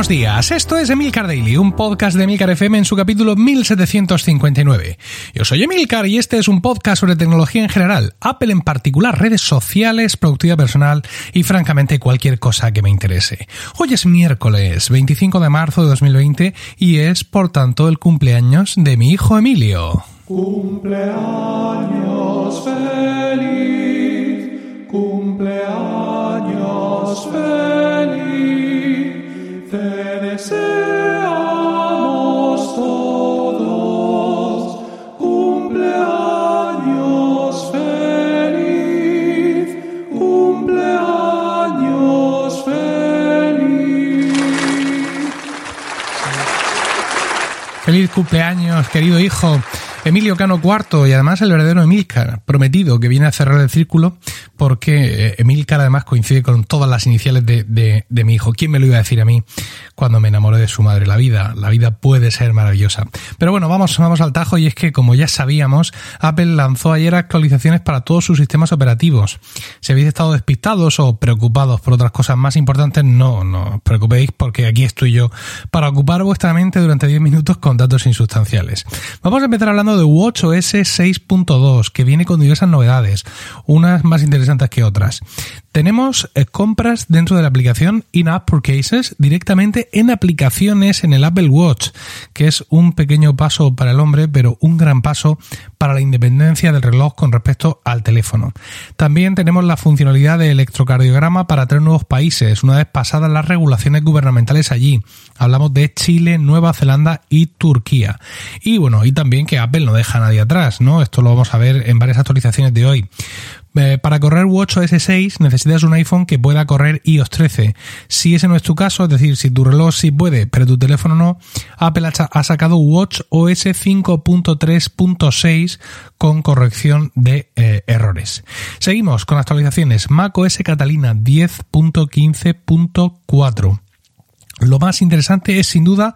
buenos días. Esto es Emilcar Daily, un podcast de Emilcar FM en su capítulo 1759. Yo soy Emilcar y este es un podcast sobre tecnología en general, Apple en particular, redes sociales, productividad personal y francamente cualquier cosa que me interese. Hoy es miércoles 25 de marzo de 2020 y es, por tanto, el cumpleaños de mi hijo Emilio. Cumpleaños feliz, cumpleaños feliz, Feliz cumpleaños, querido hijo. Emilio Cano IV y además el verdadero Emilcar, prometido, que viene a cerrar el círculo porque eh, Emilcar además coincide con todas las iniciales de, de, mi hijo. ¿Quién me lo iba a decir a mí cuando me enamoré de su madre? La vida, la vida puede ser maravillosa. Pero bueno, vamos, vamos al tajo y es que como ya sabíamos, Apple lanzó ayer actualizaciones para todos sus sistemas operativos. Si habéis estado despistados o preocupados por otras cosas más importantes, no, no os preocupéis porque aquí estoy yo para ocupar vuestra mente durante 10 minutos con datos insustanciales. Vamos a empezar hablando de WatchOS 6.2, que viene con diversas novedades, unas más interesantes que otras. Tenemos eh, compras dentro de la aplicación In-App Purchases directamente en aplicaciones en el Apple Watch, que es un pequeño paso para el hombre, pero un gran paso para la independencia del reloj con respecto al teléfono. También tenemos la funcionalidad de electrocardiograma para tres nuevos países, una vez pasadas las regulaciones gubernamentales allí. Hablamos de Chile, Nueva Zelanda y Turquía. Y bueno, y también que Apple no deja a nadie atrás, ¿no? Esto lo vamos a ver en varias actualizaciones de hoy. Eh, para correr WatchOS 6 necesitas un iPhone que pueda correr iOS 13. Si ese no es tu caso, es decir, si tu reloj sí puede, pero tu teléfono no, Apple ha sacado WatchOS 5.3.6 con corrección de eh, errores. Seguimos con actualizaciones. macOS Catalina 10.15.4. Lo más interesante es sin duda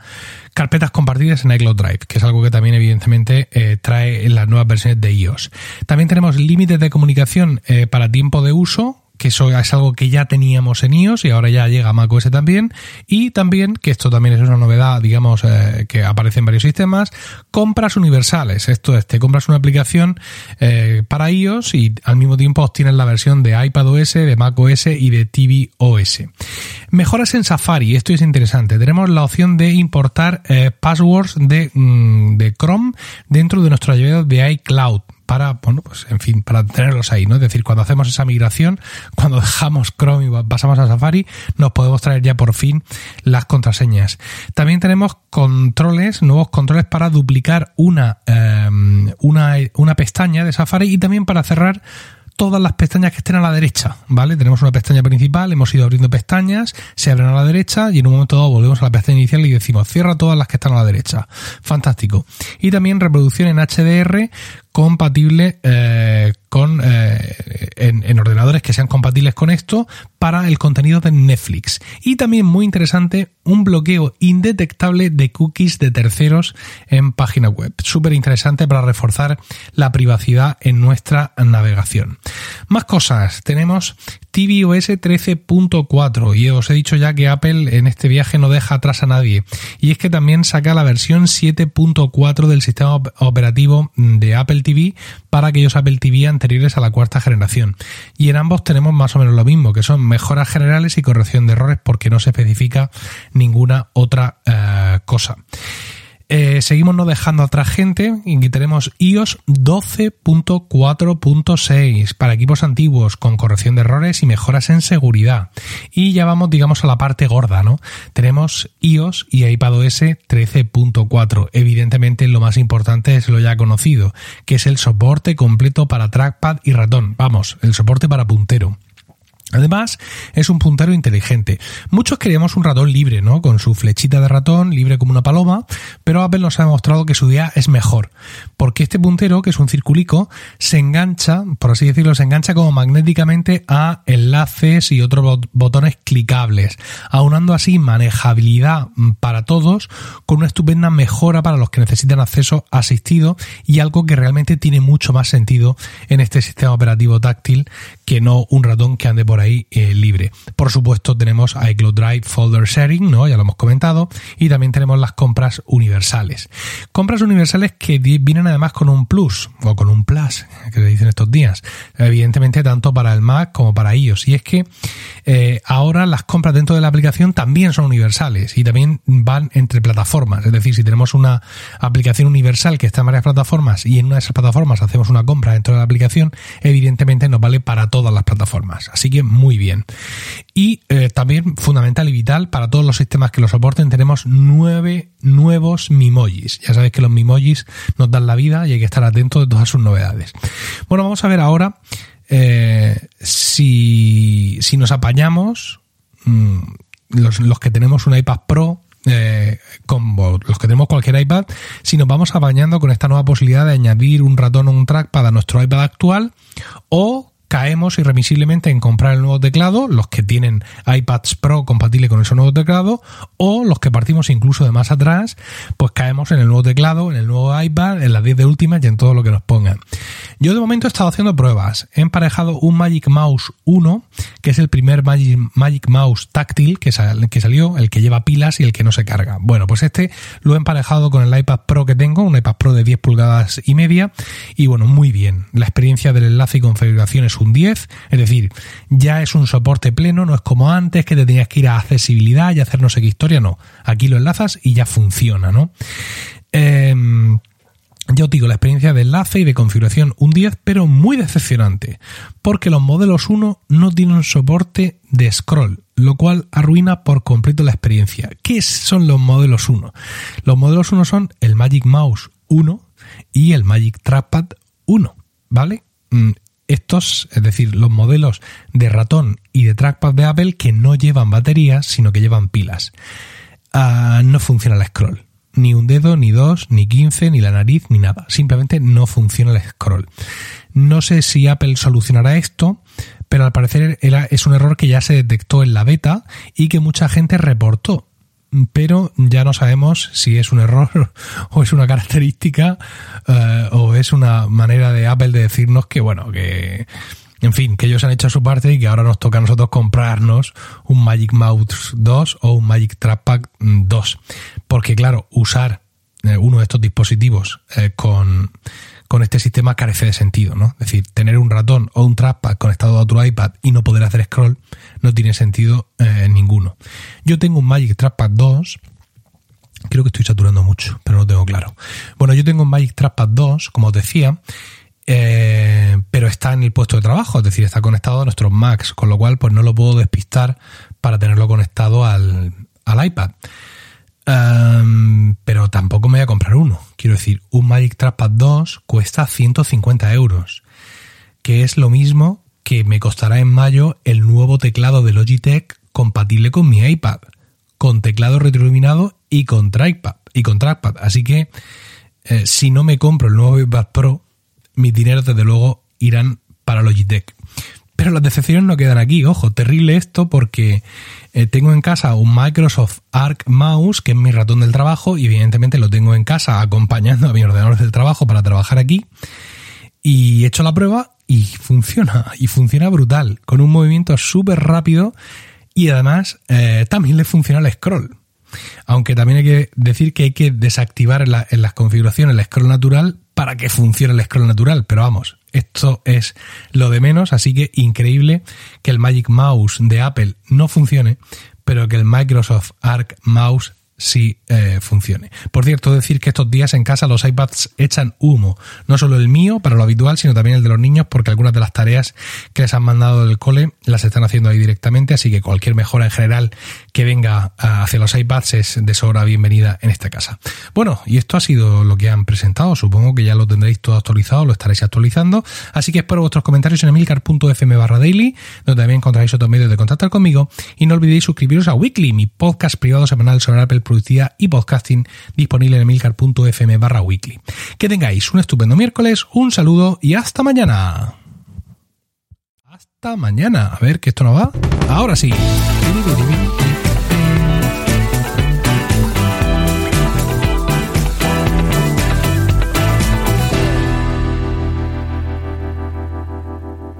carpetas compartidas en iCloud Drive, que es algo que también evidentemente eh, trae en las nuevas versiones de iOS. También tenemos límites de comunicación eh, para tiempo de uso, que eso es algo que ya teníamos en iOS y ahora ya llega a macOS también. Y también, que esto también es una novedad, digamos, eh, que aparece en varios sistemas, compras universales. Esto es, te compras una aplicación para iOS y al mismo tiempo obtienes la versión de iPadOS, de macOS y de tvOS. Mejoras en Safari, esto es interesante. Tenemos la opción de importar eh, passwords de, mm, de Chrome dentro de nuestro ayuda de iCloud para, bueno, pues en fin, para tenerlos ahí, ¿no? Es decir, cuando hacemos esa migración, cuando dejamos Chrome y pasamos a Safari, nos podemos traer ya por fin las contraseñas. También tenemos controles, nuevos controles para duplicar una, eh, una, una pestaña de Safari y también para cerrar todas las pestañas que estén a la derecha, ¿vale? Tenemos una pestaña principal, hemos ido abriendo pestañas, se abren a la derecha y en un momento dado volvemos a la pestaña inicial y decimos cierra todas las que están a la derecha. Fantástico. Y también reproducción en HDR compatible eh, con eh, en, en, ordenadores que sean compatibles con esto para el contenido de Netflix. Y también muy interesante un bloqueo indetectable de cookies de terceros en página web. Súper interesante para reforzar la privacidad en nuestra navegación. Más cosas. Tenemos tvOS 13.4 y os he dicho ya que Apple en este viaje no deja atrás a nadie y es que también saca la versión 7.4 del sistema operativo de Apple TV para aquellos Apple TV anteriores a la cuarta generación. Y en ambos tenemos más o menos lo mismo, que son mejoras generales y corrección de errores porque no se especifica ninguna otra uh, cosa. Eh, seguimos no dejando atrás gente y tenemos iOS 12.4.6 para equipos antiguos con corrección de errores y mejoras en seguridad. Y ya vamos, digamos, a la parte gorda, ¿no? Tenemos iOS y iPadOS 13.4. Evidentemente lo más importante es lo ya conocido, que es el soporte completo para trackpad y ratón. Vamos, el soporte para puntero. Además, es un puntero inteligente. Muchos queríamos un ratón libre, ¿no? Con su flechita de ratón, libre como una paloma, pero Apple nos ha demostrado que su idea es mejor. Porque este puntero, que es un circulico, se engancha, por así decirlo, se engancha como magnéticamente a enlaces y otros botones clicables, aunando así manejabilidad para todos con una estupenda mejora para los que necesitan acceso asistido y algo que realmente tiene mucho más sentido en este sistema operativo táctil que no un ratón que ande por ahí eh, libre. Por supuesto, tenemos iCloud Drive Folder Sharing, ¿no? Ya lo hemos comentado. Y también tenemos las compras universales. Compras universales que vienen además con un plus, o con un plus, que se dicen estos días. Evidentemente, tanto para el Mac como para iOS. Y es que eh, ahora las compras dentro de la aplicación también son universales y también van entre plataformas. Es decir, si tenemos una aplicación universal que está en varias plataformas y en una de esas plataformas hacemos una compra dentro de la aplicación, evidentemente nos vale para todas las plataformas. Así que muy bien. Y eh, también fundamental y vital para todos los sistemas que lo soporten, tenemos nueve nuevos Mimojis. Ya sabéis que los Mimojis nos dan la vida y hay que estar atentos de todas sus novedades. Bueno, vamos a ver ahora eh, si, si, nos apañamos, mm, los, los, que tenemos un iPad Pro, eh, como los que tenemos cualquier iPad, si nos vamos apañando con esta nueva posibilidad de añadir un ratón o un trackpad a nuestro iPad actual o caemos irremisiblemente en comprar el nuevo teclado, los que tienen iPads Pro compatible con ese nuevo teclado, o los que partimos incluso de más atrás, pues caemos en el nuevo teclado, en el nuevo iPad, en las 10 de últimas y en todo lo que nos pongan. Yo de momento he estado haciendo pruebas. He emparejado un Magic Mouse 1, que es el primer Magic, Mouse táctil que, que salió, el que lleva pilas y el que no se carga. Bueno, pues este lo he emparejado con el iPad Pro que tengo, un iPad Pro de 10 pulgadas y media, y bueno, muy bien. La experiencia del enlace y configuración es un 10, es decir, ya es un soporte pleno, no es como antes que te tenías que ir a accesibilidad y hacer no sé qué historia, no. Aquí lo enlazas y ya funciona, ¿no? Eh, yo digo, la experiencia de enlace y de configuración un 10, pero muy decepcionante, porque los modelos 1 no tienen soporte de scroll, lo cual arruina por completo la experiencia. ¿Qué son los modelos 1? Los modelos 1 son el Magic Mouse 1 y el Magic Trackpad 1, ¿vale? Estos, es decir, los modelos de ratón y de trackpad de Apple que no llevan baterías, sino que llevan pilas. Ah, no funciona el scroll. Ni un dedo, ni dos, ni quince, ni la nariz, ni nada. Simplemente no funciona el scroll. No sé si Apple solucionará esto, pero al parecer es un error que ya se detectó en la beta y que mucha gente reportó pero ya no sabemos si es un error o es una característica eh, o es una manera de Apple de decirnos que, bueno, que, en fin, que ellos han hecho su parte y que ahora nos toca a nosotros comprarnos un Magic Mouse 2 o un Magic Trackpad 2. Porque, claro, usar eh, uno de estos dispositivos eh, con con este sistema carece de sentido, ¿no? Es decir, tener un ratón o un trackpad conectado a tu iPad y no poder hacer scroll no tiene sentido eh, ninguno. Yo tengo un Magic Trackpad 2, creo que estoy saturando mucho, pero no lo tengo claro. Bueno, yo tengo un Magic Trackpad 2, como os decía, eh, pero está en el puesto de trabajo, es decir, está conectado a nuestros Macs, con lo cual pues no lo puedo despistar para tenerlo conectado al, al iPad pero tampoco me voy a comprar uno. Quiero decir, un Magic Trackpad 2 cuesta 150 euros, que es lo mismo que me costará en mayo el nuevo teclado de Logitech compatible con mi iPad, con teclado retroiluminado y con trackpad. Y con trackpad. Así que eh, si no me compro el nuevo iPad Pro, mis dineros desde luego irán para Logitech. Pero las decepciones no quedan aquí. Ojo, terrible esto porque eh, tengo en casa un Microsoft Arc Mouse, que es mi ratón del trabajo, y evidentemente lo tengo en casa acompañando a mi ordenador del trabajo para trabajar aquí. Y he hecho la prueba y funciona, y funciona brutal, con un movimiento súper rápido y además eh, también le funciona el scroll. Aunque también hay que decir que hay que desactivar en, en las configuraciones el scroll natural para que funcione el scroll natural, pero vamos, esto es lo de menos, así que increíble que el Magic Mouse de Apple no funcione, pero que el Microsoft Arc Mouse si eh, funcione. Por cierto, decir que estos días en casa los iPads echan humo, no solo el mío para lo habitual, sino también el de los niños, porque algunas de las tareas que les han mandado del cole las están haciendo ahí directamente, así que cualquier mejora en general que venga hacia los iPads es de sobra bienvenida en esta casa. Bueno, y esto ha sido lo que han presentado, supongo que ya lo tendréis todo actualizado, lo estaréis actualizando, así que espero vuestros comentarios en emilcar.fm barra daily, donde también encontraréis otros medios de contactar conmigo, y no olvidéis suscribiros a Weekly, mi podcast privado semanal sobre Apple productividad y podcasting disponible en emilcar.fm barra weekly. Que tengáis un estupendo miércoles, un saludo y hasta mañana. Hasta mañana. A ver, que esto no va. Ahora sí.